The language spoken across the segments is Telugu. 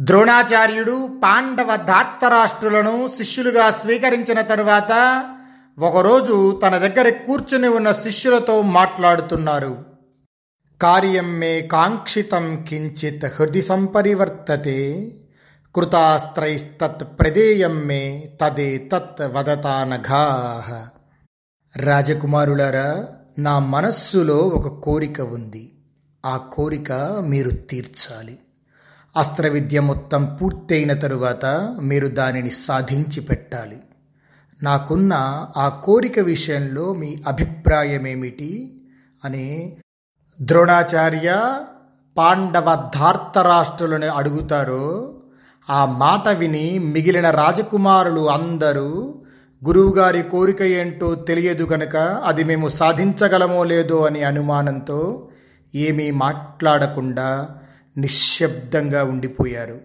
ద్రోణాచార్యుడు పాండవ ధార్తరాష్ట్రులను శిష్యులుగా స్వీకరించిన తరువాత ఒకరోజు తన దగ్గర కూర్చుని ఉన్న శిష్యులతో మాట్లాడుతున్నారు. కార్యం మే కాంక్షితం కించిత్ హృది సంపరివర్తతే కృతాస్త్రైస్తత్ ప్రదేయం మే తదే తత్ వదతానఘాహ రాజకుమారులారా నా మనస్సులో ఒక కోరిక ఉంది. ఆ కోరిక మీరు తీర్చాలి. అస్త్రవిద్య మొత్తం పూర్తయిన తరువాత మీరు దానిని సాధించి పెట్టాలి. నాకున్న ఆ కోరిక విషయంలో మీ అభిప్రాయమేమిటి? అని ద్రోణాచార్య పాండవ ధార్తరాష్ట్రులను అడుగుతారో ఆ మాట విని మిగిలిన రాజకుమారులు అందరూ గురువుగారి కోరిక ఏంటో తెలియదు కనుక అది మేము సాధించగలమో లేదో అని అనుమానంతో ఏమీ మాట్లాడకుండా నిశ్శబ్దంగా ఉండిపోయారు.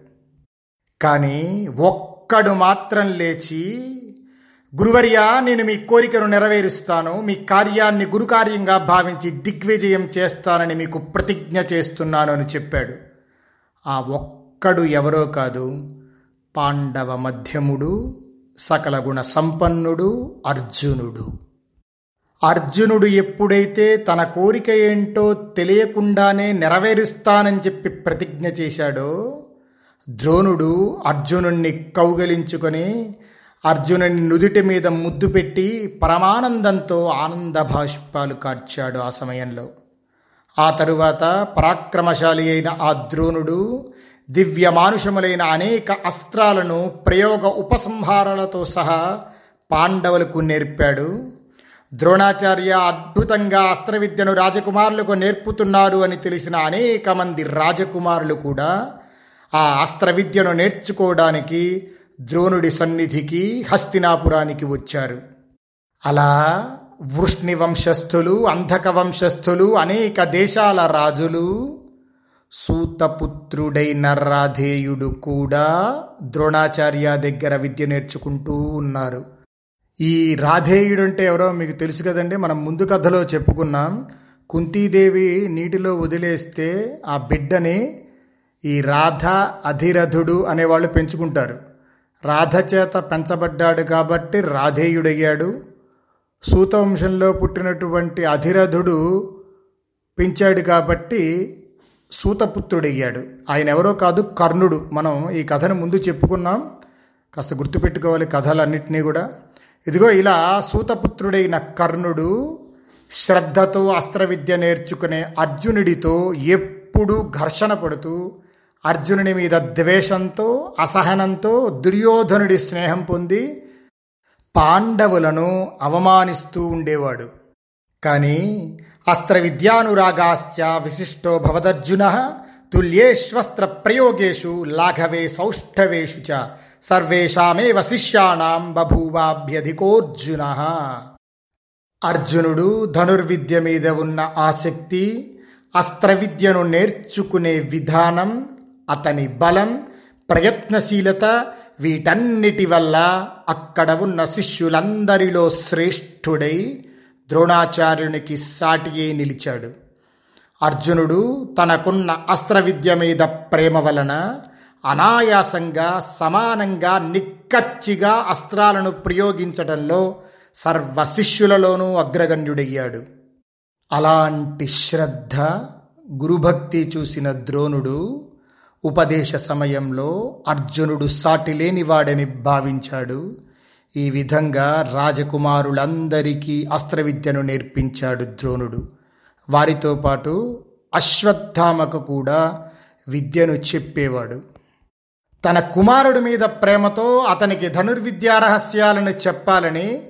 కానీ ఒక్కడు మాత్రం లేచి గురువర్యా నేను మీ కోరికను నెరవేరుస్తాను మీ కార్యాన్ని గురుకార్యంగా భావించి దిగ్విజయం చేస్తానని మీకు ప్రతిజ్ఞ చేస్తున్నాను అని చెప్పాడు. ఆ ఒక్కడు ఎవరో కాదు పాండవ మధ్యముడు సకల గుణ సంపన్నుడు అర్జునుడు. అర్జునుడు ఎప్పుడైతే తన కోరిక ఏంటో తెలియకుండానే నెరవేరుస్తానని చెప్పి ప్రతిజ్ఞ చేశాడో ద్రోణుడు అర్జునుణ్ణి కౌగలించుకొని అర్జునుని నుదుటి మీద ముద్దు పెట్టి పరమానందంతో ఆనంద భాష్పాలు కార్చాడు ఆ సమయంలో. ఆ తరువాత పరాక్రమశాలి అయిన ఆ ద్రోణుడు దివ్య మానుషములైన అనేక అస్త్రాలను ప్రయోగ ఉపసంహారాలతో సహా పాండవులకు నేర్పాడు. ద్రోణాచార్య అద్భుతంగా అస్త్ర విద్యను రాజకుమారులకు నేర్పుతున్నారు అని తెలిసిన అనేక మంది రాజకుమారులు కూడా ఆ అస్త్ర విద్యను నేర్చుకోవడానికి ద్రోణుడి సన్నిధికి హస్తినాపురానికి వచ్చారు. అలా వృష్ణి వంశస్థులు అంధక వంశస్థులు అనేక దేశాల రాజులు సూతపుత్రుడైన రాధేయుడు కూడా ద్రోణాచార్య దగ్గర విద్య నేర్చుకుంటూ ఉన్నారు. ఈ రాధేయుడు అంటే ఎవరో మీకు తెలుసు కదండి. మనం ముందు కథలో చెప్పుకున్నాం. కుంతీదేవి నీటిలో వదిలేస్తే ఆ బిడ్డని ఈ రాధ అధిరథుడు అనేవాళ్ళు పెంచుకుంటారు. రాధ చేత పెంచబడ్డాడు కాబట్టి రాధేయుడయ్యాడు. సూతవంశంలో పుట్టినటువంటి అధిరథుడు పెంచాడు కాబట్టి సూతపుత్రుడయ్యాడు. ఆయన ఎవరో కాదు కర్ణుడు. మనం ఈ కథను ముందు చెప్పుకున్నాం. కాస్త గుర్తుపెట్టుకోవాలి కథలన్నింటినీ కూడా. ఇదిగో ఇలా సూతపుత్రుడైన కర్ణుడు శ్రద్ధతో అస్త్ర విద్య నేర్చుకునే అర్జునుడితో ఎప్పుడూ ఘర్షణ పడుతూ అర్జునుని మీద ద్వేషంతో అసహనంతో దుర్యోధనుడి స్నేహం పొంది పాండవులను అవమానిస్తూ ఉండేవాడు. కానీ అస్త్ర విద్యానురాగాశ్చ విశిష్టో భవదర్జున తుల్యేష్వస్త్ర ప్రయోగేషు లాఘవే సౌష్ఠవేషు చ సర్వేషామేవ శిష్యాణం బభూవాభ్యధికోర్జున. అర్జునుడు ధనుర్విద్య మీద ఉన్న ఆసక్తి అస్త్ర విద్యను నేర్చుకునే విధానం అతని బలం ప్రయత్నశీలత వీటన్నిటి వల్ల అక్కడ ఉన్న శిష్యులందరిలో శ్రేష్ఠుడై ద్రోణాచార్యునికి సాటియే నిలిచాడు. అర్జునుడు తనకున్న అస్త్ర విద్య మీద ప్రేమ వలన అనాయాసంగా సమానంగా నిక్కచ్చిగా అస్త్రాలను ప్రయోగించడంలో సర్వ శిష్యులలోనూ అగ్రగణ్యుడయ్యాడు. అలాంటి శ్రద్ధ గురుభక్తి చూసిన ద్రోణుడు ఉపదేశ సమయంలో అర్జునుడు సాటి లేనివాడని భావించాడు. ఈ విధంగా రాజకుమారులందరికీ అస్త్రవిద్యను నేర్పించాడు ద్రోణుడు. వారితో పాటు అశ్వత్థామకు కూడా విద్యను చెప్పేవాడు. తన కుమారుడి మీద ప్రేమతో అతనికి ధనుర్విద్యా రహస్యాలను చెప్పాలని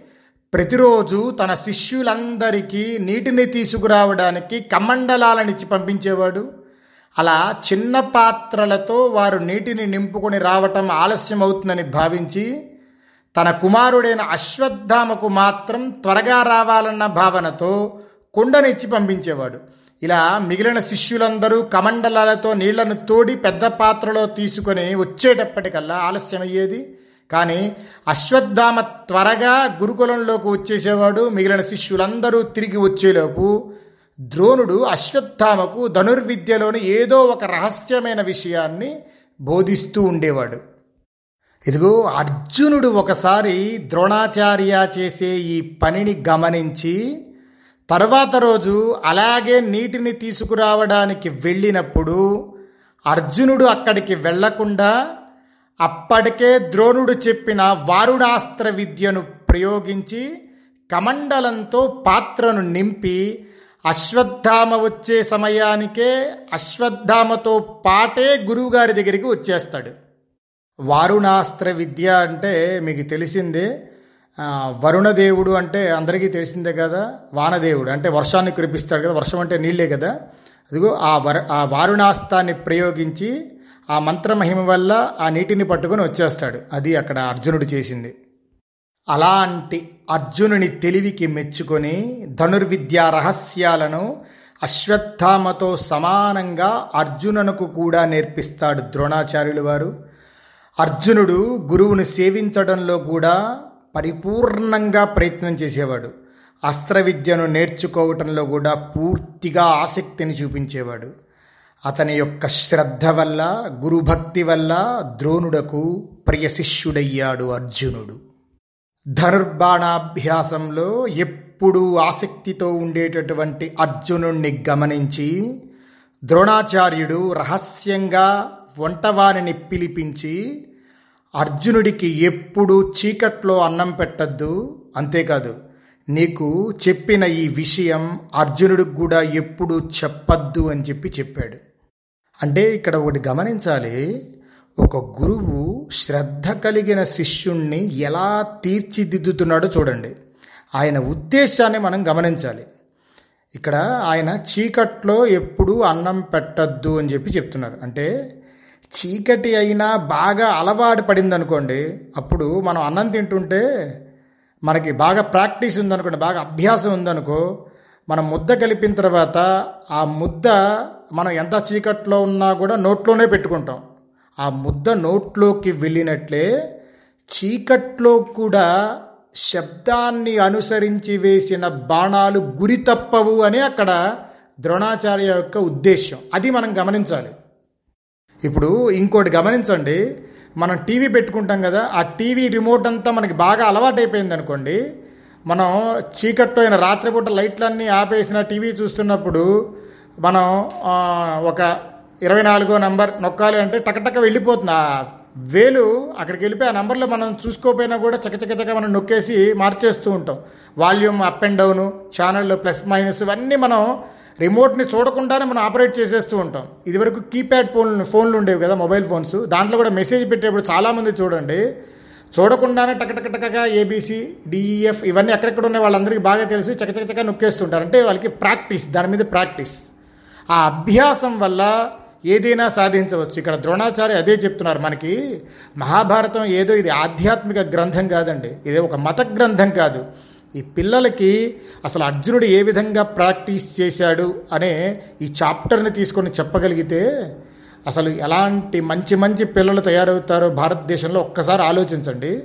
ప్రతిరోజు తన శిష్యులందరికీ నీటిని తీసుకురావడానికి కమండలాలనిచ్చి పంపించేవాడు. అలా చిన్న పాత్రలతో వారు నీటిని నింపుకొని రావటం ఆలస్యం అవుతుందని భావించి తన కుమారుడైన అశ్వత్థామకు మాత్రం త్వరగా రావాలన్న భావనతో కుండనిచ్చి పంపించేవాడు. ఇలా మిగిలిన శిష్యులందరూ కమండలాలతో నీళ్ళను తోడి పెద్ద పాత్రలో తీసుకొని వచ్చేటప్పటికల్లా ఆలస్యం అయ్యేది. కానీ అశ్వత్థామ త్వరగా గురుకులంలోకి వచ్చేసేవాడు మిగిలిన శిష్యులందరూ తిరిగి వచ్చేలోపు ద్రోణుడు అశ్వత్థామకు ధనుర్విద్యలోని ఏదో ఒక రహస్యమైన విషయాన్ని బోధిస్తూ ఉండేవాడు. ఇదిగో అర్జునుడు ఒకసారి ద్రోణాచార్య చేసే ఈ పనిని గమనించి తర్వాత రోజు అలాగే నీటిని తీసుకురావడానికి వెళ్ళినప్పుడు అర్జునుడు అక్కడికి వెళ్ళకుండా అప్పటికే ద్రోణుడు చెప్పిన వారుణాస్త్ర విద్యను ప్రయోగించి కమండలంతో పాత్రను నింపి అశ్వత్థామ వచ్చే సమయానికే అశ్వత్థామతో పాటే గురువుగారి దగ్గరికి వచ్చేస్తాడు. వారుణాస్త్ర విద్య అంటే మీకు తెలిసిందే. వరుణదేవుడు అంటే అందరికీ తెలిసిందే కదా వానదేవుడు. అంటే వర్షాన్ని కురిపిస్తాడు కదా వర్షం అంటే నీళ్ళే కదా. అదిగో ఆ వర ఆ వారుణాస్త్రాన్ని ప్రయోగించి ఆ మంత్రమహిమ వల్ల ఆ నీటిని పట్టుకొని వచ్చేస్తాడు. అది అక్కడ అర్జునుడు చేసింది. అలాంటి అర్జునుని తెలివికి మెచ్చుకొని ధనుర్విద్యా రహస్యాలను అశ్వత్థామతో సమానంగా అర్జునునకు కూడా నేర్పిస్తాడు ద్రోణాచార్యులు వారు. అర్జునుడు గురువును సేవించడంలో కూడా పరిపూర్ణంగా ప్రయత్నం చేసేవాడు. అస్త్ర విద్యను నేర్చుకోవటంలో కూడా పూర్తిగా ఆసక్తిని చూపించేవాడు. అతని యొక్క శ్రద్ధ వల్ల గురుభక్తి వల్ల ద్రోణుడకు ప్రియ శిష్యుడయ్యాడు అర్జునుడు. ధనుర్బాణాభ్యాసంలో ఎప్పుడూ ఆసక్తితో ఉండేటటువంటి అర్జునుణ్ణి గమనించి ద్రోణాచార్యుడు రహస్యంగా వంటవానిని పిలిపించి అర్జునుడికి ఎప్పుడు చీకట్లో అన్నం పెట్టద్దు. అంతేకాదు నీకు చెప్పిన ఈ విషయం అర్జునుడికి కూడా ఎప్పుడు చెప్పద్దు అని చెప్పి చెప్పాడు. అంటే ఇక్కడ ఒకటి గమనించాలి. ఒక గురువు శ్రద్ధ కలిగిన శిష్యుణ్ణి ఎలా తీర్చిదిద్దుతున్నాడో చూడండి. ఆయన ఉద్దేశాన్ని మనం గమనించాలి. ఇక్కడ ఆయన చీకట్లో ఎప్పుడు అన్నం పెట్టద్దు అని చెప్పి చెప్తున్నారు. అంటే చీకటి అయినా బాగా అలవాటు పడిందనుకోండి అప్పుడు మనం అన్నం తింటుంటే మనకి బాగా ప్రాక్టీస్ ఉందనుకోండి బాగా అభ్యాసం ఉందనుకో మనం ముద్ద కలిపిన తర్వాత ఆ ముద్ద మనం ఎంత చీకట్లో ఉన్నా కూడా నోట్లోనే పెట్టుకుంటాం. ఆ ముద్ద నోట్లోకి వెళ్ళినట్లే చీకట్లో కూడా శబ్దాన్ని అనుసరించి వేసిన బాణాలు గురి తప్పవు అని అక్కడ ద్రోణాచార్య యొక్క ఉద్దేశం అది మనం గమనించాలి. ఇప్పుడు ఇంకోటి గమనించండి మనం టీవీ పెట్టుకుంటాం కదా ఆ టీవీ రిమోట్ అంతా మనకి బాగా అలవాటైపోయింది అనుకోండి మనం చీకట్లో అయిన రాత్రిపూట లైట్లన్నీ ఆపేసిన టీవీ చూస్తున్నప్పుడు మనం ఒక ఇరవై నాలుగో నంబర్ నొక్కాలి అంటే టకటక వెళ్ళిపోతుంది. ఆ వేలు అక్కడికి వెళ్ళిపోయి ఆ నెంబర్లో మనం చూసుకోపోయినా కూడా చకచకచక మనం నొక్కేసి మార్చేస్తూ ఉంటాం. వాల్యూమ్ అప్ అండ్ డౌను ఛానళ్ళు ప్లస్ మైనస్ ఇవన్నీ మనం రిమోట్ని చూడకుండానే మనం ఆపరేట్ చేసేస్తూ ఉంటాం. ఇదివరకు కీప్యాడ్ ఫోన్లు ఫోన్లు ఉండేవి కదా మొబైల్ ఫోన్స్. దాంట్లో కూడా మెసేజ్ పెట్టేప్పుడు చాలామంది చూడండి చూడకుండానే టకటకటకగా ఏబీసీ డిఈఎఫ్ e, ఇవన్నీ ఎక్కడెక్కడ ఉన్నాయి వాళ్ళందరికీ బాగా తెలిసి. చకచకచక నొక్కేస్తుంటారు. అంటే వాళ్ళకి ప్రాక్టీస్ దాని మీద ప్రాక్టీస్. ఆ అభ్యాసం వల్ల ఏదైనా సాధించవచ్చు. ఇక్కడ ద్రోణాచార్య అదే చెప్తున్నారు మనకి మహాభారతం ఏదో ఇది ఆధ్యాత్మిక గ్రంథం కాదండి. ఇది ఒక మత గ్రంథం కాదు. ఈ పిల్లలకి అసలు అర్జునుడు ఏ విధంగా ప్రాక్టీస్ చేశాడు అనే ఈ చాప్టర్ని తీసుకొని చెప్పగలిగితే అసలు ఎలాంటి మంచి మంచి పిల్లలు తయారవుతారో భారతదేశంలో ఒక్కసారి ఆలోచించండి.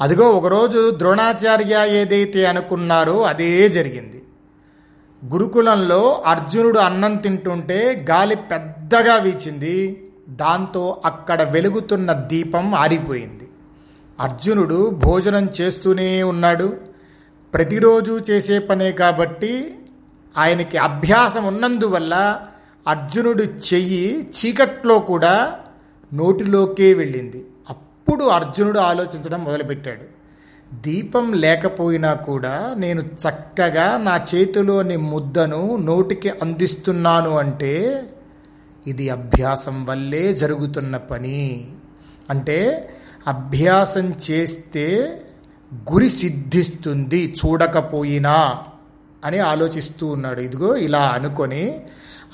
అదిగో ఒకరోజు ద్రోణాచార్య ఏదైతే అనుకున్నారో అదే జరిగింది. గురుకులంలో అర్జునుడు అన్నం తింటుంటే గాలి పెద్దగా వీచింది. దాంతో అక్కడ వెలుగుతున్న దీపం ఆరిపోయింది. అర్జునుడు భోజనం చేస్తూనే ఉన్నాడు. ప్రతిరోజు చేసే పనే కాబట్టి ఆయనకి అభ్యాసం ఉన్నందువల్ల అర్జునుడు చెయ్యి చీకట్లో కూడా నోటిలోకే వెళ్ళింది. అప్పుడు అర్జునుడు ఆలోచించడం మొదలుపెట్టాడు. దీపం లేకపోయినా కూడా నేను చక్కగా నా చేతిలోని ముద్దను నోటికి అందిస్తున్నాను అంటే ఇది అభ్యాసం వల్లే జరుగుతున్న పని. అంటే అభ్యాసం చేస్తే గురి సిద్ధిస్తుంది చూడకపోయినా అని ఆలోచిస్తూ ఉన్నాడు. ఇదిగో ఇలా అనుకొని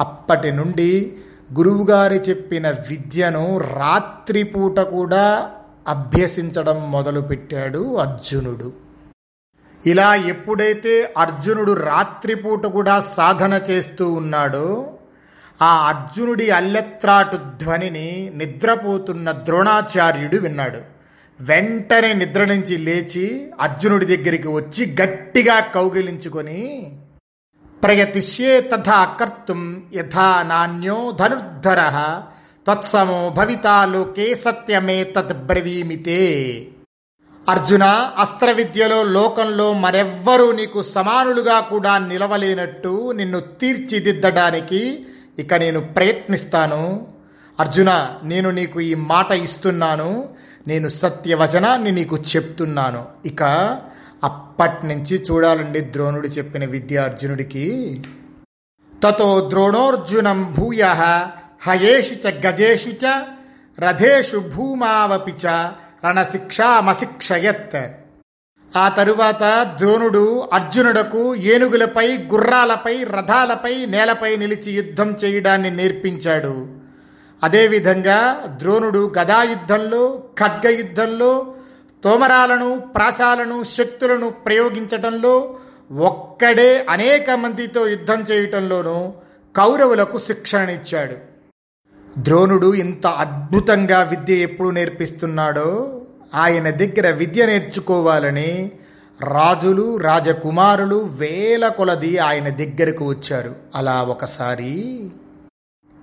అప్పటి నుండి గురువుగారు చెప్పిన విద్యను రాత్రిపూట కూడా అభ్యసించడం మొదలుపెట్టాడు అర్జునుడు. ఇలా ఎప్పుడైతే అర్జునుడు రాత్రిపూట కూడా సాధన చేస్తూ ఉన్నాడో ఆ అర్జునుడి అల్లెత్రాటు ధ్వనిని నిద్రపోతున్న ద్రోణాచార్యుడు విన్నాడు. వెంటనే నిద్ర నుంచి లేచి అర్జునుడి దగ్గరికి వచ్చి గట్టిగా కౌగిలించుకొని ప్రయతిష్యే తథా కర్తుం యథా నాణ్యో ధనుర్ధర తత్సమో భవితా లోకే సత్యమే తద్బ్రవీమితే అర్జున అస్త్ర విద్యలో లోకంలో మరెవ్వరూ నీకు సమానులుగా కూడా నిలవలేనట్టు నిన్ను తీర్చిదిద్దడానికి ఇక నేను ప్రయత్నిస్తాను. అర్జున నేను నీకు ఈ మాట ఇస్తున్నాను. నేను సత్యవచనాన్ని నీకు చెప్తున్నాను. ఇక అప్పటి నుంచి చూడాలండి ద్రోణుడు చెప్పిన విద్య అర్జునుడికి. తతో ద్రోణోర్జునం భూయ హయేషు చ గజేషు చ రథేషు భూమావపి చ రణశిక్షామశిక్షయత్. ఆ తరువాత ద్రోణుడు అర్జునుడకు ఏనుగులపై గుర్రాలపై రథాలపై నేలపై నిలిచి యుద్ధం చేయడాన్ని నేర్పించాడు. అదేవిధంగా ద్రోణుడు గదాయుద్ధంలో ఖడ్గ యుద్ధంలో తోమరాలను ప్రాసాలను శక్తులను ప్రయోగించటంలో ఒక్కడే అనేక మందితో యుద్ధం చేయటంలోనూ కౌరవులకు శిక్షణనిచ్చాడు. ద్రోణుడు ఇంత అద్భుతంగా విద్య ఎప్పుడు నేర్పిస్తున్నాడో ఆయన దగ్గర విద్య నేర్చుకోవాలని రాజులు రాజకుమారులు వేల కొలది ఆయన దగ్గరకు వచ్చారు. అలా ఒకసారి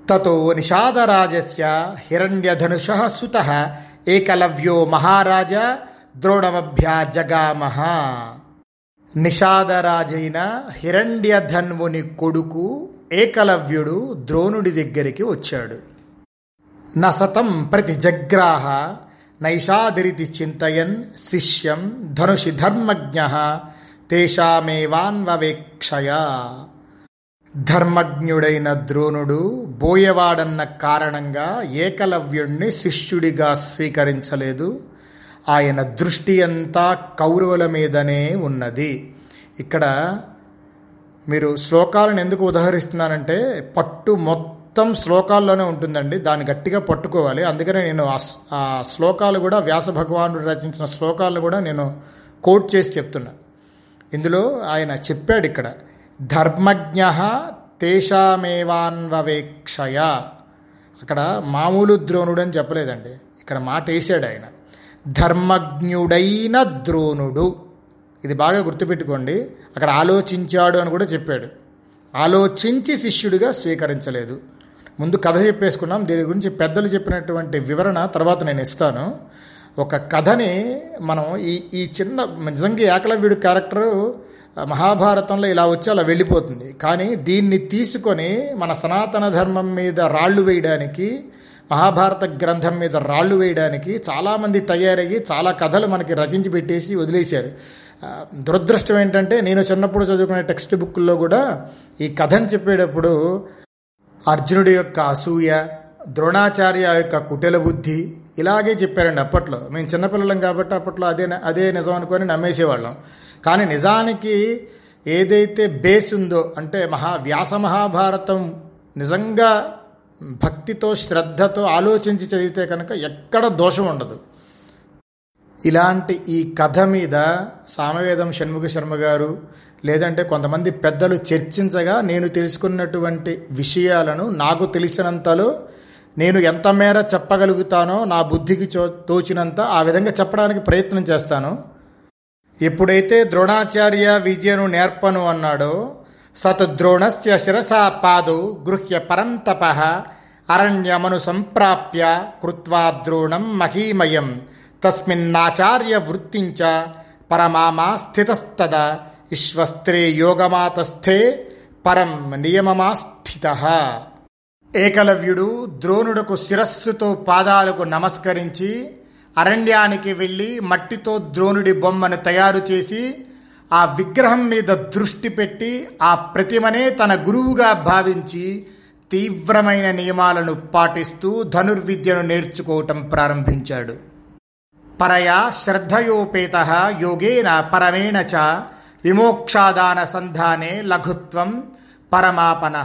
తతో నిషాదరాజస్య హిరణ్యధనుష సుత ఏకలవ్యో మహారాజా ద్రోణమభ్యా జగామహ నిషాదరాజైన హిరణ్యధన్వుని కొడుకు ఏకలవ్యుడు ద్రోణుడి దగ్గరికి వచ్చాడు. నసతం ప్రతి జగ్రాహ నైషాదిరితి చింతయన్ శిష్యం ధనుషి ధర్మజ్ఞ తేషామేవాన్వవేక్షయ. ధర్మజ్ఞుడైన ద్రోణుడు బోయవాడన్న కారణంగా ఏకలవ్యుణ్ణి శిష్యుడిగా స్వీకరించలేదు. ఆయన దృష్టి అంతా కౌరవుల మీదనే ఉన్నది. ఇక్కడ మీరు శ్లోకాలను ఎందుకు ఉదహరిస్తున్నానంటే పట్టు మొత్తం మొత్తం శ్లోకాల్లోనే ఉంటుందండి. దాన్ని గట్టిగా పట్టుకోవాలి. అందుకనే నేను ఆ శ్లోకాలు కూడా వ్యాస భగవానుడు రచించిన శ్లోకాలను కూడా నేను కోట్ చేసి చెప్తున్నా. ఇందులో ఆయన చెప్పాడు ఇక్కడ ధర్మజ్ఞ తేషామేవాన్వవేక్షయ అక్కడ మామూలు ద్రోణుడు అని చెప్పలేదండి. ఇక్కడ మాట వేసాడు ఆయన ధర్మజ్ఞుడైన ద్రోణుడు. ఇది బాగా గుర్తుపెట్టుకోండి. అక్కడ ఆలోచించాడు అని కూడా చెప్పాడు. ఆలోచించి శిష్యుడిగా స్వీకరించలేదు. ముందు కథ చెప్పేసుకున్నాం. దీని గురించి పెద్దలు చెప్పినటువంటి వివరణ తర్వాత నేను ఇస్తాను. ఒక కథని మనం ఈ ఈ చిన్న నిజంగా ఏకలవ్యుడి క్యారెక్టరు మహాభారతంలో ఇలా వచ్చి అలా వెళ్ళిపోతుంది. కానీ దీన్ని తీసుకొని మన సనాతన ధర్మం మీద రాళ్ళు వేయడానికి మహాభారత గ్రంథం మీద రాళ్ళు వేయడానికి చాలామంది తయారయ్యి చాలా కథలు మనకి రచించి పెట్టేసి వదిలేశారు. దురదృష్టం ఏంటంటే నేను చిన్నప్పుడు చదువుకునే టెక్స్ట్ బుక్లో కూడా ఈ కథను చెప్పేటప్పుడు అర్జునుడి యొక్క అసూయ ద్రోణాచార్య యొక్క కుటెల బుద్ధి ఇలాగే చెప్పారండి అప్పట్లో. మేము చిన్నపిల్లలం కాబట్టి అప్పట్లో అదే అదే నిజం అనుకొని నమ్మేసేవాళ్ళం. కానీ నిజానికి ఏదైతే బేస్ ఉందో అంటే మహా వ్యాస మహాభారతం నిజంగా భక్తితో శ్రద్ధతో ఆలోచించి చదివితే కనుక ఎక్కడ దోషం ఉండదు. ఇలాంటి ఈ కథ మీద సామవేదం షణ్ముఖ శర్మ గారు లేదంటే కొంతమంది పెద్దలు చర్చించగా నేను తెలుసుకున్నటువంటి విషయాలను నాకు తెలిసినంతలో నేను ఎంత మేర చెప్పగలుగుతానో నా బుద్ధికి చో తోచినంత ఆ విధంగా చెప్పడానికి ప్రయత్నం చేస్తాను. ఎప్పుడైతే ద్రోణాచార్య విద్యను నేర్పను అన్నాడో సత్ ద్రోణస్య శిరసా పాదు గృహ్య పరంతప అరణ్యమను సంప్రాప్య కృత్వా ద్రోణం మహీమయం. తస్మిన్నాచార్య వృత్తించ పరమామా స్థితస్తద విశ్వస్త్రే యోగమాతస్థే పరం నియమమాస్థిత. ఏకలవ్యుడు ద్రోణుడకు శిరస్సుతో పాదాలకు నమస్కరించి అరణ్యానికి వెళ్ళి మట్టితో ద్రోణుడి బొమ్మను తయారు చేసి ఆ విగ్రహం మీద దృష్టి పెట్టి ఆ ప్రతిమనే తన గురువుగా భావించి తీవ్రమైన నియమాలను పాటిస్తూ ధనుర్విద్యను నేర్చుకోవటం ప్రారంభించాడు. పరయా శ్రద్ధయోపేత యోగేన పరమేణ చ విమోక్షాదాన సంధానే లఘుత్వం పరమాపన.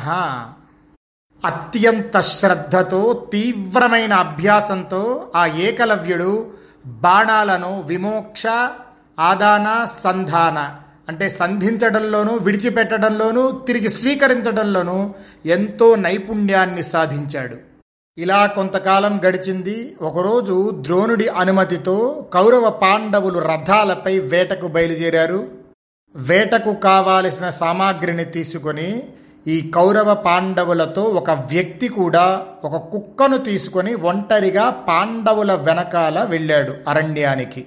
అత్యంత శ్రద్ధతో తీవ్రమైన అభ్యాసంతో ఆ ఏకలవ్యుడు బాణాలను విమోక్ష ఆదాన సంధాన అంటే సంధించడంలోనూ విడిచిపెట్టడంలోనూ తిరిగి స్వీకరించడంలోనూ ఎంతో నైపుణ్యాన్ని సాధించాడు. ఇలా కొంతకాలం గడిచింది. ఒకరోజు ద్రోణుడి అనుమతితో కౌరవ పాండవులు రథాలపై వేటకు బయలుదేరారు. వేటకు కావాల్సిన సామాగ్రిని తీసుకొని ఈ కౌరవ పాండవులతో ఒక వ్యక్తి కూడా ఒక కుక్కను తీసుకొని ఒంటరిగా పాండవుల వెనకాల వెళ్ళాడు అరణ్యానికి.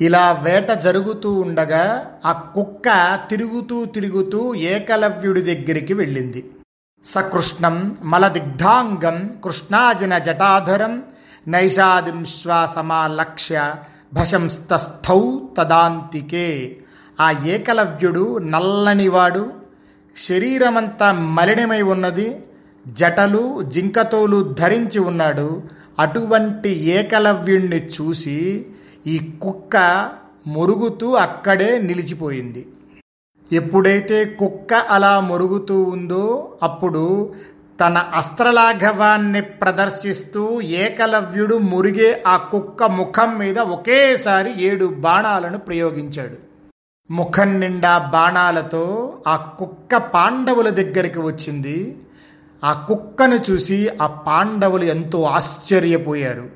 ఇలా వేట జరుగుతూ ఉండగా ఆ కుక్క తిరుగుతూ తిరుగుతూ ఏకలవ్యుడి దగ్గరికి వెళ్ళింది. సకృష్ణం మలదిగ్ధాంగం కృష్ణాజన జటాధరం నైషాదింశ్వాసమాలక్ష్య భశంస్తస్థౌ తదాంతికే. ఆ ఏకలవ్యుడు నల్లనివాడు శరీరమంతా మలినమై ఉన్నది జటలు జింకతోలు ధరించి ఉన్నాడు. అటువంటి ఏకలవ్యుణ్ణి చూసి ఈ కుక్క మురుగుతూ అక్కడే నిలిచిపోయింది. ఎప్పుడైతే కుక్క అలా మొరుగుతూ ఉందో అప్పుడు తన అస్త్రలాఘవాన్ని ప్రదర్శిస్తూ ఏకలవ్యుడు మురిగే ఆ కుక్క ముఖం మీద ఒకేసారి ఏడు బాణాలను ప్రయోగించాడు. ముఖం నిండా బాణాలతో ఆ కుక్క పాండవుల దగ్గరికి వచ్చింది. ఆ కుక్కను చూసి ఆ పాండవులు ఎంతో ఆశ్చర్యపోయారు.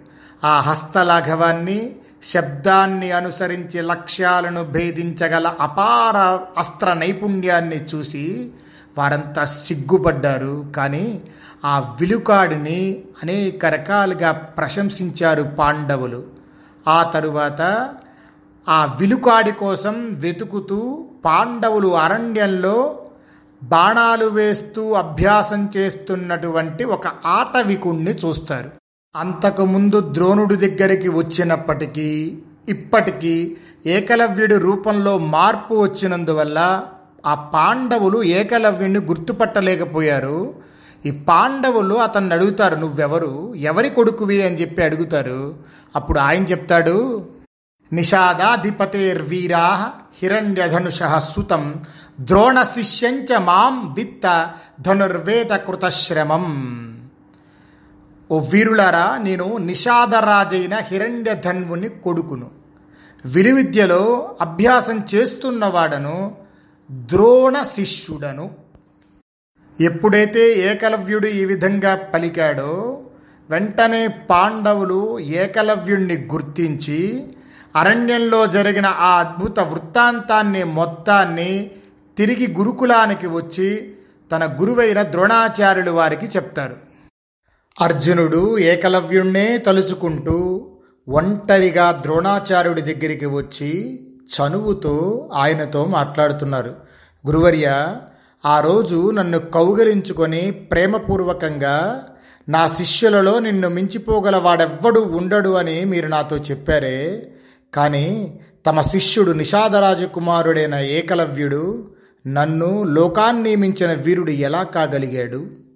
ఆ హస్తలాఘవాన్ని శబ్దాన్ని అనుసరించి లక్ష్యాలను భేదించగల అపార అస్త్ర నైపుణ్యాన్ని చూసి వారంతా సిగ్గుపడ్డారు. కానీ ఆ విలుకాడిని అనేక రకాలుగా ప్రశంసించారు పాండవులు. ఆ తరువాత ఆ విలుకాడి కోసం వెతుకుతూ పాండవులు అరణ్యంలో బాణాలు వేస్తూ అభ్యాసం చేస్తున్నటువంటి ఒక ఆటవికుణ్ణి చూస్తారు. అంతకుముందు ద్రోణుడి దగ్గరికి వచ్చినప్పటికీ ఇప్పటికీ ఏకలవ్యుడి రూపంలో మార్పు వచ్చినందువల్ల ఆ పాండవులు ఏకలవ్యుడిని గుర్తుపట్టలేకపోయారు. ఈ పాండవులు అతన్ని అడుగుతారు నువ్వెవరు? ఎవరి కొడుకువి? అని చెప్పి అడుగుతారు. అప్పుడు ఆయన చెప్తాడు నిషాదాధిపతేర్వీరా హిరణ్యధనుష సుతం ద్రోణ శిష్యంచ మాం విత్త ధనుర్వేద కృతశ్రమం. ఓ వీరులారా నేను నిషాదరాజైన హిరణ్యధన్వుని కొడుకును. విలువిద్యలో అభ్యాసం చేస్తున్నవాడను ద్రోణ శిష్యుడను. ఎప్పుడైతే ఏకలవ్యుడు ఈ విధంగా పలికాడో వెంటనే పాండవులు ఏకలవ్యుణ్ణి గుర్తించి అరణ్యంలో జరిగిన ఆ అద్భుత వృత్తాంతాన్ని మొత్తాన్ని తిరిగి గురుకులానికి వచ్చి తన గురువైన ద్రోణాచార్యులు వారికి చెప్తారు. అర్జునుడు ఏకలవ్యుణ్ణే తలుచుకుంటూ ఒంటరిగా ద్రోణాచార్యుడి దగ్గరికి వచ్చి చనువుతో ఆయనతో మాట్లాడుతున్నారు. గురువర్య ఆ రోజు నన్ను కౌగలించుకొని ప్రేమపూర్వకంగా నా శిష్యులలో నిన్ను మించిపోగల వాడెవ్వడు ఉండడు అని మీరు నాతో చెప్పారే. కానీ తమ శిష్యుడు నిషాదరాజు కుమారుడైన ఏకలవ్యుడు నన్ను లోకాన్ని మించిన వీరుడు ఎలా కాగలిగాడు?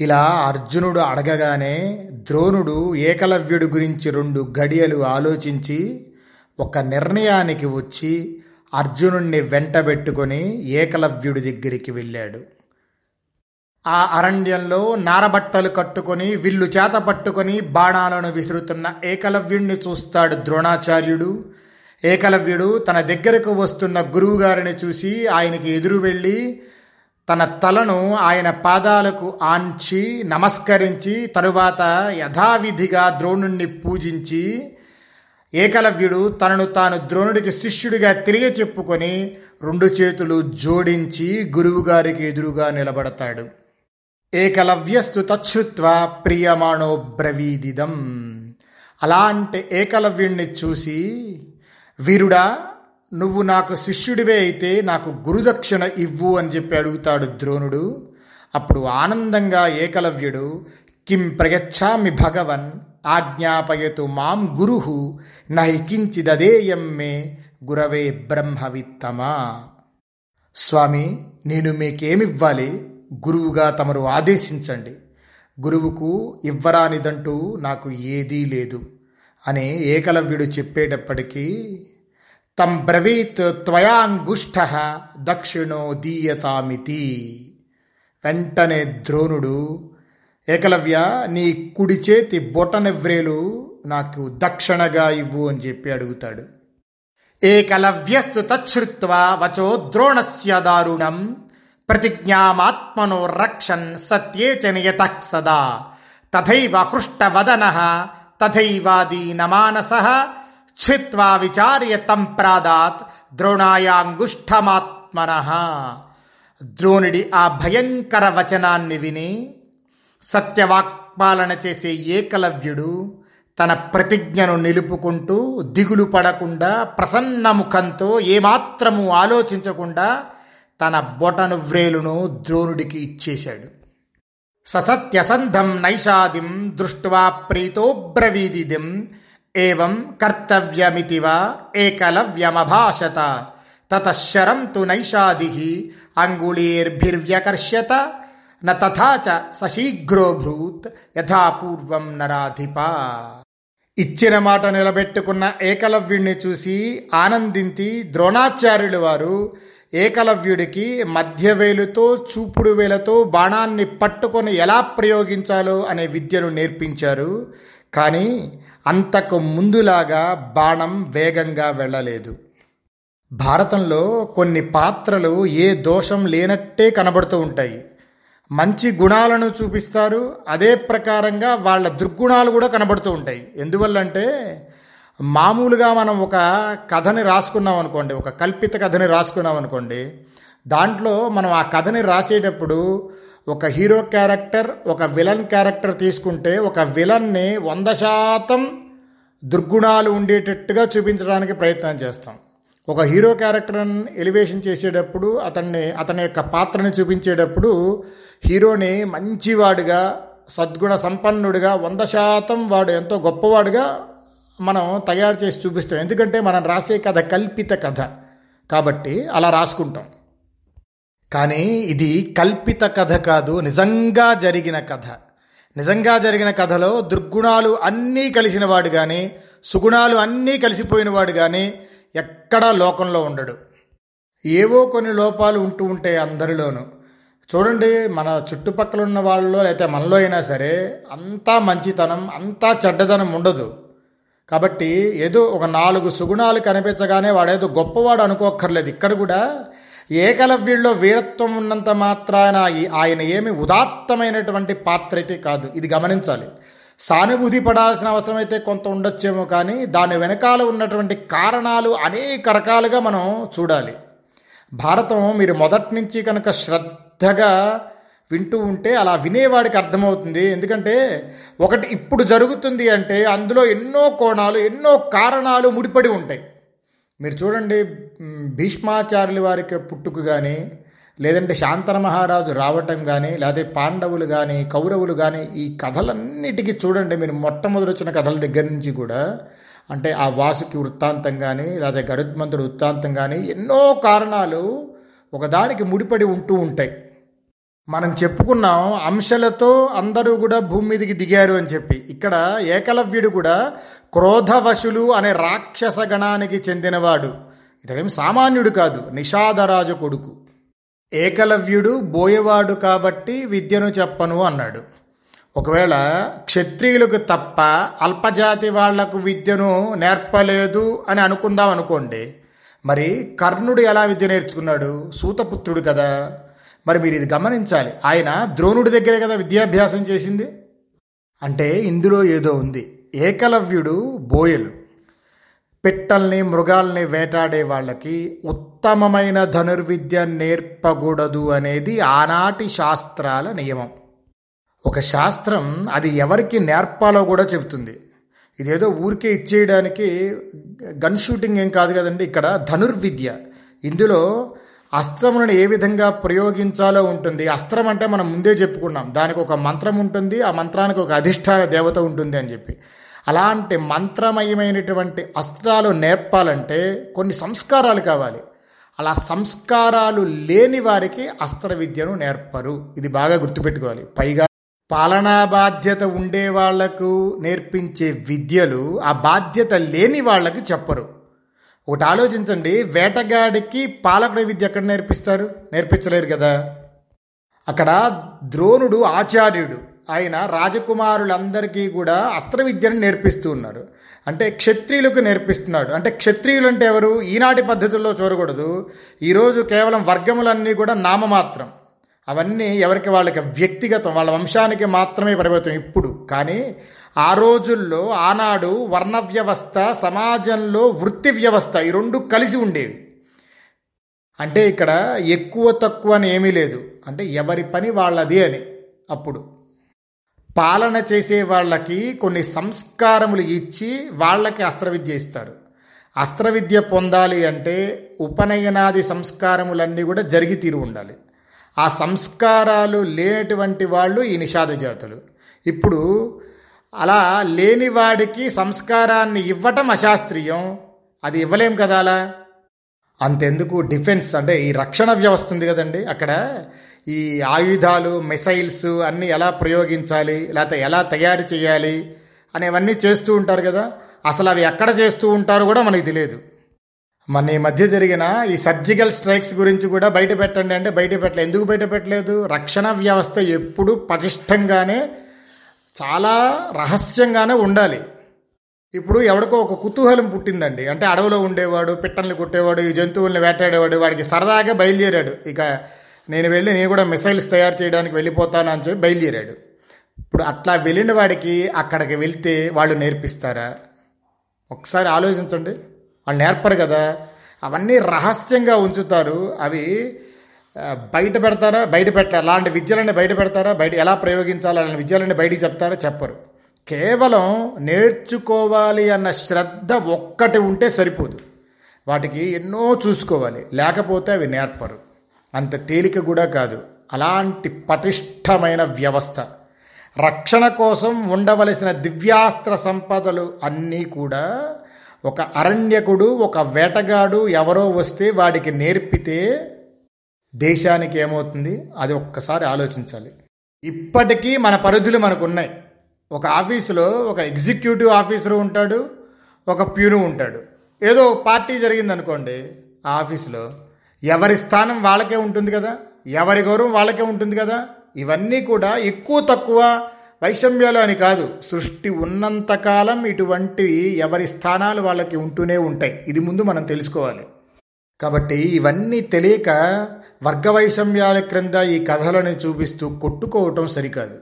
ఇలా అర్జునుడు అడగగానే ద్రోణుడు ఏకలవ్యుడి గురించి రెండు గడియలు ఆలోచించి ఒక నిర్ణయానికి వచ్చి అర్జునుణ్ణి వెంటబెట్టుకొని ఏకలవ్యుడి దగ్గరికి వెళ్ళాడు. ఆ అరణ్యంలో నారబట్టలు కట్టుకొని విల్లు చేత పట్టుకొని బాణాలను విసురుతున్న ఏకలవ్యుణ్ణి చూస్తాడు ద్రోణాచార్యుడు. ఏకలవ్యుడు తన దగ్గరకు వస్తున్న గురువుగారిని చూసి ఆయనకి ఎదురు వెళ్ళి తన తలను ఆయన పాదాలకు ఆంచి నమస్కరించి తరువాత యథావిధిగా ద్రోణుణ్ణి పూజించి ఏకలవ్యుడు తనను తాను ద్రోణుడికి శిష్యుడిగా తిరిగి చెప్పుకొని రెండు చేతులు జోడించి గురువుగారికి ఎదురుగా నిలబడతాడు. ఏకలవ్యస్తు తచ్చుత్వ ప్రియమాణో బ్రవీదిదం. అలాంటి ఏకలవ్యుణ్ణి చూసి వీరుడా నువ్వు నాకు శిష్యుడివే అయితే నాకు గురుదక్షిణ ఇవ్వు అని చెప్పి అడుగుతాడు ద్రోణుడు. అప్పుడు ఆనందంగా ఏకలవ్యుడు కిం ప్రగచ్చామి భగవన్ ఆజ్ఞాపయతు మాం గురు నహి కించిదదేయం మే గురవే బ్రహ్మవిత్తమా. స్వామి నేను మీకేమివ్వాలి? గురువుగా తమరు ఆదేశించండి. గురువుకు ఇవ్వరానిదంటూ నాకు ఏదీ లేదు. అని ఏకలవ్యుడు చెప్పేటప్పటికీ తం బ్రవీత్ త్వయాంగుష్ఠ దక్షిణో దీయతామితి. వెంటనే ద్రోణుడు ఏకలవ్య నీ కుడి చేతి బొటనెవ్రేలు నాకు దక్షిణగా ఇవ్వు అని చెప్పి అడుగుతాడు. ఏకలవ్యస్తు తచ్చుత్వా వచో ద్రోణస్య దారుణం ప్రతిజ్ఞామాత్మనో రక్షన్ సత్యే చ సదా. తథైవ హృష్టవదన తథైవాదీనమానస ఛిత్వా విచార్య తం ప్రాదాత్ ద్రోణాయాంగుష్ఠమాత్మన ద్రోణుడి ఆ భయంకర వచనాన్ని విని సత్యవాక్పాలన చేసే ఏకలవ్యుడు తన ప్రతిజ్ఞను నిలుపుకుంటూ దిగులు పడకుండా ప్రసన్న ముఖంతో ఏమాత్రము ఆలోచించకుండా తన బొటను వ్రేలును ద్రోణుడికి ఇచ్చేశాడు. ససత్యసంధం నైషాదిం దృష్ట్వా ప్రీతోబ్రవీదిదిం ఏం కర్తవ్యమితి వా? ఏకలవ్యమభాషత. తతశరం తు నైషాది. అంగుళీర్భిర్వ్యకర్ష్యత. న తథా చ సశీఘ్రోభూత్ యథాపూర్వం నరాధిప. ఇచ్చిన మాట నిలబెట్టుకున్న ఏకలవ్యుడిని చూసి ఆనందించి ద్రోణాచార్యులు వారు. ఏకలవ్యుడికి మధ్యవేలుతో చూపుడు వేలతో బాణాన్ని పట్టుకొని ఎలా ప్రయోగించాలో అనే విద్యను నేర్పించారు. కానీ అంతకు ముందులాగా బాణం వేగంగా వెళ్ళలేదు. భారతంలో కొన్ని పాత్రలు ఏ దోషం లేనట్టే కనబడుతూ ఉంటాయి. మంచి గుణాలను చూపిస్తారు అదే ప్రకారంగా వాళ్ళ దుర్గుణాలు కూడా కనబడుతూ ఉంటాయి. ఎందువల్లంటే మామూలుగా మనం ఒక కథని రాసుకున్నాం అనుకోండి ఒక కల్పిత కథని రాసుకున్నాం అనుకోండి దాంట్లో మనం ఆ కథని రాసేటప్పుడు ఒక హీరో క్యారెక్టర్ ఒక విలన్ క్యారెక్టర్ తీసుకుంటే ఒక విలన్ని వంద శాతం దుర్గుణాలు ఉండేటట్టుగా చూపించడానికి ప్రయత్నం చేస్తాం. ఒక హీరో క్యారెక్టర్ని ఎలివేషన్ చేసేటప్పుడు అతన్ని అతని యొక్క పాత్రని చూపించేటప్పుడు హీరోని మంచివాడుగా సద్గుణ సంపన్నుడిగా వంద శాతం వాడు ఎంతో గొప్పవాడుగా మనం తయారు చేసి చూపిస్తాం. ఎందుకంటే మనం రాసే కథ కల్పిత కథ. కాబట్టి అలా రాసుకుంటాం. కానీ ఇది కల్పిత కథ కాదు నిజంగా జరిగిన కథ. నిజంగా జరిగిన కథలో దుర్గుణాలు అన్నీ కలిసిన వాడు కానీ సుగుణాలు అన్నీ కలిసిపోయినవాడు కానీ ఎక్కడా లోకంలో ఉండడు. ఏవో కొన్ని లోపాలు ఉంటూ ఉంటాయి అందరిలోనూ. చూడండి మన చుట్టుపక్కల ఉన్న వాళ్ళలో లేకపోతే మనలో అయినా సరే అంతా మంచితనం అంతా చెడ్డదనం ఉండదు. కాబట్టి ఏదో ఒక నాలుగు సుగుణాలు కనిపించగానే వాడేదో గొప్పవాడు అనుకోక్కర్లేదు. ఇక్కడ కూడా ఏకలవ్యుల్లో వీరత్వం ఉన్నంత మాత్రాన ఆయన ఏమి ఉదాత్తమైనటువంటి పాత్ర అయితే కాదు. ఇది గమనించాలి. సానుభూతి పడాల్సిన అవసరం అయితే కొంత ఉండొచ్చేమో కానీ దాని వెనకాల ఉన్నటువంటి కారణాలు అనేక రకాలుగా మనం చూడాలి. భారతం మీరు మొదటి నుంచి కనుక శ్రద్ధగా వింటూ ఉంటే అలా వినేవాడికి అర్థమవుతుంది. ఎందుకంటే ఒకటి ఇప్పుడు జరుగుతుంది అంటే అందులో ఎన్నో కోణాలు ఎన్నో కారణాలు ముడిపడి ఉంటాయి. మీరు చూడండి భీష్మాచార్యుల వారికి పుట్టుకు కానీ లేదంటే శాంతన మహారాజు రావటం కానీ లేకపోతే పాండవులు కానీ కౌరవులు కానీ ఈ కథలన్నిటికీ చూడండి మీరు మొట్టమొదటి వచ్చిన కథల దగ్గర నుంచి కూడా అంటే ఆ వాసుకి వృత్తాంతం కానీ లేదా గరుత్మంతుడు వృత్తాంతం కానీ ఎన్నో కారణాలు ఒకదానికి ముడిపడి ఉంటూ ఉంటాయి. మనం చెప్పుకున్నాం అంశలతో అందరూ కూడా భూమి మీదకి దిగారు అని చెప్పి. ఇక్కడ ఏకలవ్యుడు కూడా క్రోధవశులు అనే రాక్షస గణానికి చెందినవాడు. ఇతడేం సామాన్యుడు కాదు నిషాదరాజు కొడుకు. ఏకలవ్యుడు బోయవాడు కాబట్టి విద్యను చెప్పను అన్నాడు. ఒకవేళ క్షత్రియులకు తప్ప అల్పజాతి వాళ్ళకు విద్యను నేర్పలేదు అని అనుకుందాం అనుకోండి. మరి కర్ణుడు ఎలా విద్య నేర్చుకున్నాడు? సూతపుత్రుడు కదా. మరి మీరు ఇది గమనించాలి. ఆయన ద్రోణుడి దగ్గరే కదా విద్యాభ్యాసం చేసింది? అంటే ఇందులో ఏదో ఉంది. ఏకలవ్యుడు బోయలు. పిట్టల్ని మృగాల్ని వేటాడే వాళ్ళకి ఉత్తమమైన ధనుర్విద్య నేర్పకూడదు అనేది ఆనాటి శాస్త్రాల నియమం. ఒక శాస్త్రం అది ఎవరికి నేర్పాలో కూడా చెబుతుంది. ఇదేదో ఊరికే ఇచ్చేయడానికి గన్ షూటింగ్ ఏం కాదు కదండి ఇక్కడ ధనుర్విద్య. ఇందులో అస్త్రములను ఏ విధంగా ప్రయోగించాలో ఉంటుంది. అస్త్రం అంటే మనం ముందే చెప్పుకున్నాం. దానికి ఒక మంత్రం ఉంటుంది. ఆ మంత్రానికి ఒక అధిష్టాన దేవత ఉంటుంది అని చెప్పి. అలాంటి మంత్రమయమైనటువంటి అస్త్రాలు నేర్పాలంటే కొన్ని సంస్కారాలు కావాలి. అలా సంస్కారాలు లేని వారికి అస్త్ర విద్యను నేర్పరు. ఇది బాగా గుర్తుపెట్టుకోవాలి. పైగా పాలనా బాధ్యత ఉండే వాళ్ళకు నేర్పించే విద్యలు ఆ బాధ్యత లేని వాళ్ళకి చెప్పరు. ఒకటి ఆలోచించండి. వేటగాడికి పాలకుడి విద్య ఎక్కడ నేర్పిస్తారు? నేర్పించలేరు కదా. అక్కడ ద్రోణుడు ఆచార్యుడు. ఆయన రాజకుమారులందరికీ కూడా అస్త్ర విద్యను నేర్పిస్తూ ఉన్నారు. అంటే క్షత్రియులకు నేర్పిస్తున్నాడు. అంటే క్షత్రియులు అంటే ఎవరు? ఈనాటి పద్ధతుల్లో చూడకూడదు. ఈరోజు కేవలం వర్గములన్నీ కూడా నామమాత్రం. అవన్నీ ఎవరికి? వాళ్ళకి వ్యక్తిగతం. వాళ్ళ వంశానికి మాత్రమే పరిమితం ఇప్పుడు. కానీ ఆ రోజుల్లో ఆనాడు వర్ణ వ్యవస్థ సమాజంలో వృత్తి వ్యవస్థ ఈ రెండు కలిసి ఉండేవి. అంటే ఇక్కడ ఎక్కువ తక్కువ అని ఏమీ లేదు. అంటే ఎవరి పని వాళ్ళది అని అప్పుడు. పాలన చేసే వాళ్ళకి కొన్ని సంస్కారములు ఇచ్చి వాళ్ళకి అస్త్రవిద్య ఇస్తారు. అస్త్రవిద్య పొందాలి అంటే ఉపనయనాది సంస్కారములన్నీ కూడా జరిగి తీరు ఉండాలి. ఆ సంస్కారాలు లేనటువంటి వాళ్ళు ఈ నిషాద జాతులు. ఇప్పుడు అలా లేని వాడికి సంస్కారాన్ని ఇవ్వటం అశాస్త్రీయం. అది ఇవ్వలేం కదా అలా? అంతెందుకు డిఫెన్స్ అంటే ఈ రక్షణ వ్యవస్థ ఉంది కదండి అక్కడ. ఈ ఆయుధాలు మిసైల్స్ అన్నీ ఎలా ప్రయోగించాలి లేకపోతే ఎలా తయారు చేయాలి అనేవన్నీ చేస్తూ ఉంటారు కదా. అసలు అవి ఎక్కడ చేస్తూ ఉంటారో కూడా మనకి తెలియదు. మన ఈ మధ్య జరిగిన ఈ సర్జికల్ స్ట్రైక్స్ గురించి కూడా బయట పెట్టండి అంటే బయట పెట్టలేదు ఎందుకు బయట పెట్టలేదు? రక్షణ వ్యవస్థ ఎప్పుడు పటిష్టంగానే చాలా రహస్యంగానే ఉండాలి. ఇప్పుడు ఎవడికో ఒక కుతూహలం పుట్టిందండి. అంటే అడవిలో ఉండేవాడు పిట్టల్ని కొట్టేవాడు ఈ జంతువుల్ని వేటాడేవాడు వాడికి సరదాగా బయలుదేరాడు. ఇక నేను వెళ్ళి నేను కూడా మిసైల్స్ తయారు చేయడానికి వెళ్ళిపోతాను అని చెప్పి బయలుదేరాడు. ఇప్పుడు అట్లా వెళ్ళిన వాడికి అక్కడికి వెళ్తే వాళ్ళు నేర్పిస్తారా? ఒకసారి ఆలోచించండి. వాళ్ళు నేర్పరు కదా. అవన్నీ రహస్యంగా ఉంచుతారు. అవి బయట పెడతారా? బయట పెట్టారు అలాంటి విద్యలన్నీ బయట పెడతారా? బయట ఎలా ప్రయోగించాలి? అలాంటి విద్యలన్నీ బయటికి చెప్తారా? చెప్పరు. కేవలం నేర్చుకోవాలి అన్న శ్రద్ధ ఒక్కటి ఉంటే సరిపోదు. వాటికి ఎన్నో చూసుకోవాలి. లేకపోతే అవి నేర్పరు. అంత తేలిక కూడా కాదు. అలాంటి పటిష్టమైన వ్యవస్థ. రక్షణ కోసం ఉండవలసిన దివ్యాస్త్ర సంపదలు అన్నీ కూడా ఒక అరణ్యకుడు ఒక వేటగాడు ఎవరో వస్తే వాడికి నేర్పితే దేశానికి ఏమవుతుంది? అది ఒక్కసారి ఆలోచించాలి. ఇప్పటికీ మన పరిధులు మనకు ఉన్నాయి. ఒక ఆఫీసులో ఒక ఎగ్జిక్యూటివ్ ఆఫీసర్ ఉంటాడు ఒక ప్యూను ఉంటాడు. ఏదో పార్టీ జరిగింది అనుకోండి ఆ ఆఫీసులో ఎవరి స్థానం వాళ్ళకే ఉంటుంది కదా? ఎవరి గౌరవం వాళ్ళకే ఉంటుంది కదా? ఇవన్నీ కూడా ఎక్కువ తక్కువ వైషమ్యాలు అని కాదు సృష్టి ఉన్నంతకాలం ఇటువంటివి ఎవరి స్థానాలు వాళ్ళకి ఉంటూనే ఉంటాయి. ఇది ముందు మనం తెలుసుకోవాలి. కాబట్టి ఇవన్నీ తెలియక వర్గవైషమ్యాల క్రింద ఈ కథలను చూపిస్తూ కొట్టుకోవటం సరికాదు.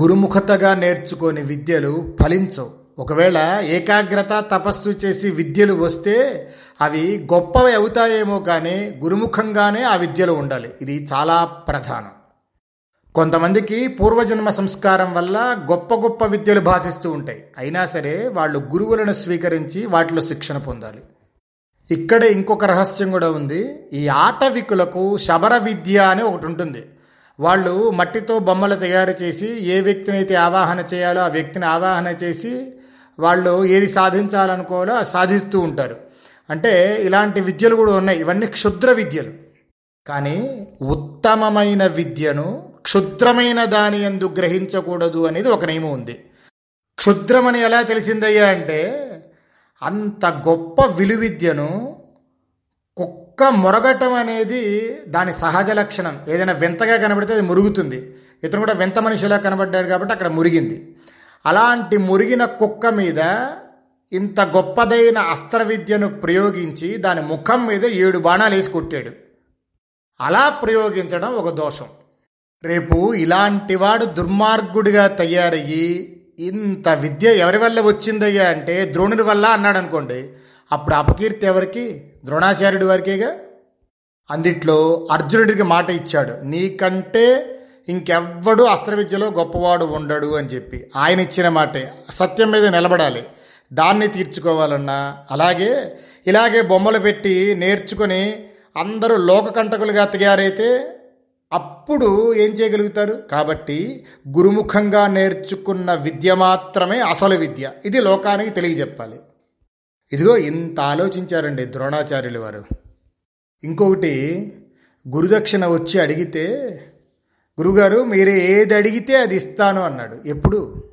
గురుముఖతగా నేర్చుకోని విద్యలు ఫలించవు. ఒకవేళ ఏకాగ్రత తపస్సు చేసి విద్యలు వస్తే అవి గొప్పవి అవుతాయేమో కానీ గురుముఖంగానే ఆ విద్యలు ఉండాలి. ఇది చాలా ప్రధానం. కొంతమందికి పూర్వజన్మ సంస్కారం వల్ల గొప్ప గొప్ప విద్యలు భాషిస్తూ ఉంటాయి. అయినా సరే వాళ్ళు గురువులను స్వీకరించి వాటిలో శిక్షణ పొందాలి. ఇక్కడ ఇంకొక రహస్యం కూడా ఉంది. ఈ ఆటవికులకు శబర విద్య అని ఒకటి ఉంటుంది. వాళ్ళు మట్టితో బొమ్మలు తయారు చేసి ఏ వ్యక్తిని అయితే ఆవాహన చేయాలో ఆ వ్యక్తిని ఆవాహన చేసి వాళ్ళు ఏది సాధించాలనుకోవాలో అది సాధిస్తూ ఉంటారు. అంటే ఇలాంటి విద్యలు కూడా ఉన్నాయి. ఇవన్నీ క్షుద్ర విద్యలు. కానీ ఉత్తమమైన విద్యను క్షుద్రమైన దాని ఎందు గ్రహించకూడదు అనేది ఒక నియమం ఉంది. క్షుద్రమని ఎలా తెలిసిందయ్యా అంటే అంత గొప్ప విలువిద్యను కుక్క మొరగటం అనేది దాని సహజ లక్షణం. ఏదైనా వింతగా కనబడితే అది మురుగుతుంది. ఇతను కూడా వింత మనిషిలా కనబడ్డాడు కాబట్టి అక్కడ మురిగింది. అలాంటి మురిగిన కుక్క మీద ఇంత గొప్పదైన అస్త్ర విద్యను ప్రయోగించి దాని ముఖం మీద ఏడు బాణాలు వేసి కొట్టాడు. అలా ప్రయోగించడం ఒక దోషం. రేపు ఇలాంటివాడు దుర్మార్గుడిగా తయారయ్యి ఇంత విద్య ఎవరి వల్ల వచ్చిందయ్యా అంటే ద్రోణుడి వల్ల అన్నాడు అనుకోండి. అప్పుడు అపకీర్తి ఎవరికి? ద్రోణాచార్యుడి వారికేగా? అందిట్లో అర్జునుడికి మాట ఇచ్చాడు. నీకంటే ఇంకెవ్వడు అస్త్ర విద్యలో గొప్పవాడు ఉండడు అని చెప్పి ఆయన ఇచ్చిన మాటే. సత్యం మీద నిలబడాలి. దాన్ని తీర్చుకోవాలన్నా. అలాగే ఇలాగే బొమ్మలు పెట్టి నేర్చుకొని అందరూ లోకకంటకులుగా తయారైతే అప్పుడు ఏం చేయగలుగుతారు? కాబట్టి గురుముఖంగా నేర్చుకున్న విద్య మాత్రమే అసలు విద్య. ఇది లోకానికి తెలియజెప్పాలి. ఇదిగో ఇంత ఆలోచించారండి ద్రోణాచార్యులు వారు. ఇంకొకటి గురుదక్షిణ వచ్చి అడిగితే గురుగారు మీరు ఏది అడిగితే అది ఇస్తాను అన్నాడు. ఎప్పుడు?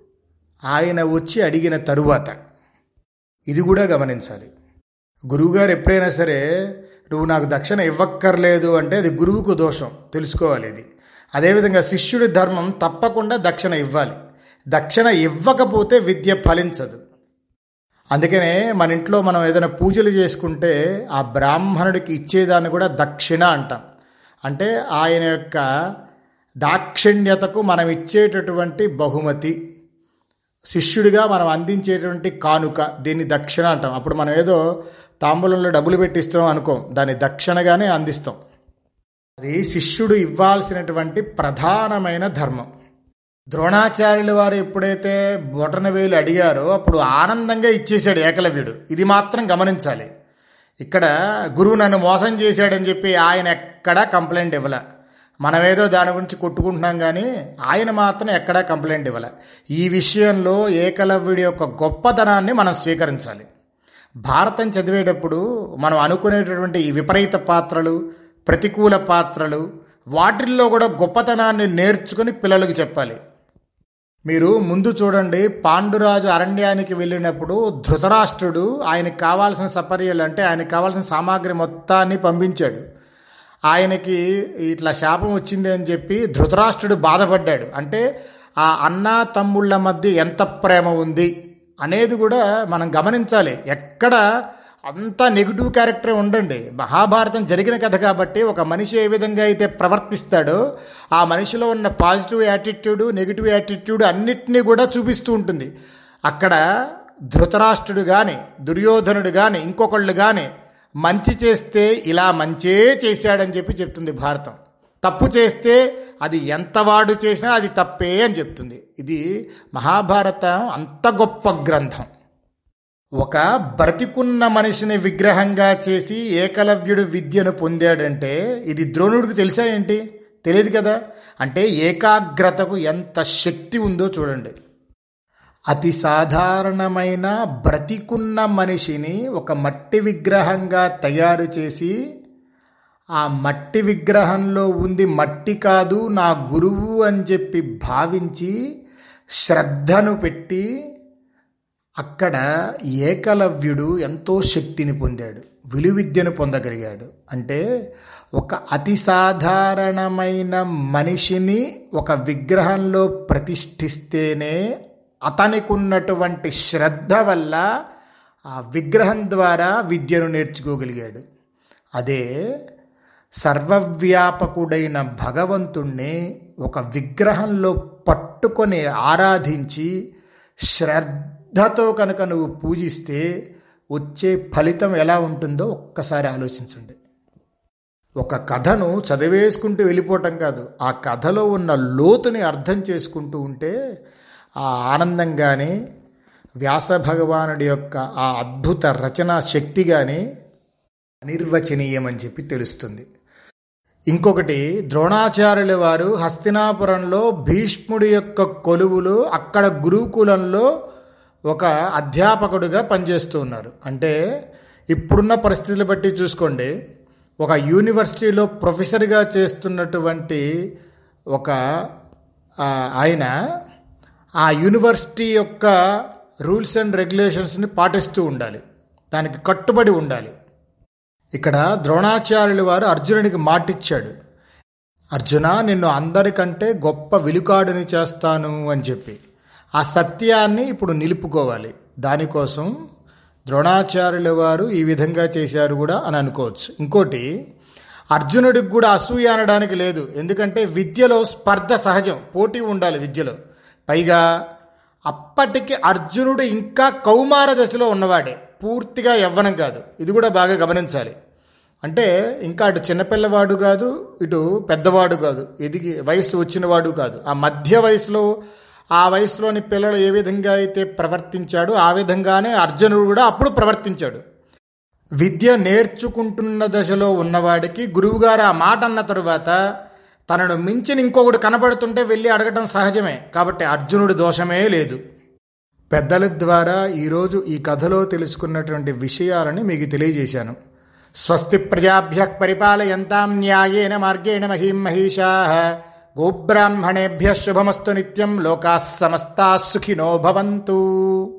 ఆయన వచ్చి అడిగిన తరువాత. ఇది కూడా గమనించాలి. గురువుగారు ఎప్పుడైనా సరే నువ్వు నాకు దక్షిణ ఇవ్వక్కర్లేదు అంటే అది గురువుకు దోషం. తెలుసుకోవాలి ఇది. అదేవిధంగా శిష్యుడి ధర్మం తప్పకుండా దక్షిణ ఇవ్వాలి. దక్షిణ ఇవ్వకపోతే విద్య ఫలించదు. అందుకనే మన ఇంట్లో మనం ఏదైనా పూజలు చేసుకుంటే ఆ బ్రాహ్మణుడికి ఇచ్చేదాన్ని కూడా దక్షిణ అంటాం. అంటే ఆయన యొక్క దాక్షిణ్యతకు మనం ఇచ్చేటటువంటి బహుమతి. శిష్యుడిగా మనం అందించేటువంటి కానుక దీన్ని దక్షిణ అంటాం. అప్పుడు మనం ఏదో తాంబూలంలో డబ్బులు పెట్టిస్తాం అనుకోం దాన్ని దక్షిణగానే అందిస్తాం. అది శిష్యుడు ఇవ్వాల్సినటువంటి ప్రధానమైన ధర్మం. ద్రోణాచార్యుల వారు ఎప్పుడైతే బొటన వేలు అడిగారో అప్పుడు ఆనందంగా ఇచ్చేశాడు ఏకలవ్యుడు. ఇది మాత్రం గమనించాలి. ఇక్కడ గురువు నన్ను మోసం చేశాడని చెప్పి ఆయన ఎక్కడా కంప్లైంట్ ఇవ్వలే. మనమేదో దాని గురించి కొట్టుకుంటున్నాం కానీ ఆయన మాత్రం ఎక్కడా కంప్లైంట్ ఇవ్వలే. ఈ విషయంలో ఏకలవ్యుడి యొక్క గొప్పతనాన్ని మనం స్వీకరించాలి. భారతం చదివేటప్పుడు మనం అనుకునేటటువంటి విపరీత పాత్రలు ప్రతికూల పాత్రలు వాటిల్లో కూడా గొప్పతనాన్ని నేర్చుకుని పిల్లలకు చెప్పాలి. మీరు ముందు చూడండి పాండురాజు అరణ్యానికి వెళ్ళినప్పుడు ధృతరాష్ట్రుడు ఆయనకు కావాల్సిన సపర్యలు అంటే ఆయనకు కావాల్సిన సామాగ్రి మొత్తాన్ని పంపించాడు. ఆయనకి ఇట్లా శాపం వచ్చింది అని చెప్పి ధృతరాష్ట్రుడు బాధపడ్డాడు. అంటే ఆ అన్నా తమ్ముళ్ళ మధ్య ఎంత ప్రేమ ఉంది? అనేది కూడా మనం గమనించాలి. ఎక్కడ అంతా నెగిటివ్ క్యారెక్టర్ ఉండండి. మహాభారతం జరిగిన కథ కాబట్టి ఒక మనిషి ఏ విధంగా అయితే ప్రవర్తిస్తాడో ఆ మనిషిలో ఉన్న పాజిటివ్ యాటిట్యూడ్ నెగిటివ్ యాటిట్యూడ్ అన్నిటినీ కూడా చూపిస్తూ ఉంటుంది. అక్కడ ధృతరాష్ట్రుడు కానీ దుర్యోధనుడు కానీ ఇంకొకళ్ళు కానీ మంచి చేస్తే ఇలా మంచే చేశాడని చెప్పి చెప్తుంది భారతం. తప్పు చేస్తే అది ఎంత వాడు చేసినా అది తప్పే అని చెప్తుంది. ఇది మహాభారతం అంత గొప్ప గ్రంథం. ఒక బ్రతికున్న మనిషిని విగ్రహంగా చేసి ఏకలవ్యుడు విద్యను పొందాడంటే ఇది ద్రోణుడికి తెలిసా ఏంటి? తెలియదు కదా? అంటే ఏకాగ్రతకు ఎంత శక్తి ఉందో చూడండి. అతి సాధారణమైన బ్రతికున్న మనిషిని ఒక మట్టి విగ్రహంగా తయారు చేసి ఆ మట్టి విగ్రహంలో ఉంది మట్టి కాదు నా గురువు అని చెప్పి భావించి శ్రద్ధను పెట్టి అక్కడ ఏకలవ్యుడు ఎంతో శక్తిని పొందాడు విలువిద్యను పొందగలిగాడు. అంటే ఒక అతి సాధారణమైన మనిషిని ఒక విగ్రహంలో ప్రతిష్ఠిస్తేనే అతనికి ఉన్నటువంటి శ్రద్ధ వల్ల ఆ విగ్రహం ద్వారా విద్యను నేర్చుకోగలిగాడు. అదే సర్వవ్యాపకుడైన భగవంతుణ్ణి ఒక విగ్రహంలో పట్టుకొని ఆరాధించి శ్రద్ధతో కనుక నువ్వు పూజిస్తే వచ్చే ఫలితం ఎలా ఉంటుందో ఒక్కసారి ఆలోచించండి. ఒక కథను చదివేసుకుంటూ వెళ్ళిపోవటం కాదు ఆ కథలో ఉన్న లోతుని అర్థం చేసుకుంటూ ఉంటే ఆ ఆనందంగానే వ్యాస భగవానుడి యొక్క ఆ అద్భుత రచనా శక్తి కానీ అనిర్వచనీయమని చెప్పి తెలుస్తుంది. ఇంకొకటి ద్రోణాచార్యుల వారు హస్తినాపురంలో భీష్ముడి యొక్క కొలువులు అక్కడ గురుకులంలో ఒక అధ్యాపకుడిగా పనిచేస్తూ ఉన్నారు. అంటే ఇప్పుడున్న పరిస్థితులు బట్టి చూసుకోండి. ఒక యూనివర్సిటీలో ప్రొఫెసర్గా చేస్తున్నటువంటి ఒక ఆయన ఆ యూనివర్సిటీ యొక్క రూల్స్ అండ్ రెగ్యులేషన్స్ని పాటిస్తూ ఉండాలి. దానికి కట్టుబడి ఉండాలి. ఇక్కడ ద్రోణాచార్యుల వారు అర్జునుడికి మాటిచ్చాడు. అర్జున నిన్ను అందరికంటే గొప్ప విలుకాడుని చేస్తాను అని చెప్పి. ఆ సత్యాన్ని ఇప్పుడు నిలుపుకోవాలి. దానికోసం ద్రోణాచార్యుల వారు ఈ విధంగా చేశారు కూడా అని అనుకోవచ్చు. ఇంకోటి అర్జునుడికి కూడా అసూయ అనడానికి లేదు. ఎందుకంటే విద్యలో స్పర్ధ సహజం. పోటీ ఉండాలి విద్యలో. పైగా అప్పటికి అర్జునుడు ఇంకా కౌమార దశలో ఉన్నవాడే. పూర్తిగా యవ్వనం కాదు. ఇది కూడా బాగా గమనించాలి. అంటే ఇంకా అటు చిన్నపిల్లవాడు కాదు ఇటు పెద్దవాడు కాదు. ఎదిగి వయసు వచ్చినవాడు కాదు. ఆ మధ్య వయసులో ఆ వయసులోని పిల్లలు ఏ విధంగా అయితే ప్రవర్తించాడో ఆ విధంగానే అర్జునుడు కూడా అప్పుడు ప్రవర్తించాడు. విద్య నేర్చుకుంటున్న దశలో ఉన్నవాడికి గురువుగారు ఆ మాట అన్న తరువాత తనను మించిన ఇంకొకటి కనబడుతుంటే వెళ్ళి అడగటం సహజమే. కాబట్టి అర్జునుడి దోషమే లేదు. పెద్దల ద్వారా ఈరోజు ఈ కథలో తెలుసుకున్నటువంటి విషయాలని మీకు తెలియజేశాను. స్వస్తి ప్రజాభ్య పరిపాలయంతాం న్యాయేన మార్గేణ మహీం మహిషా గోబ్రాహ్మణేభ్య శుభమస్తు నిత్యం లోకా సమస్తా సుఖినో భవంతు.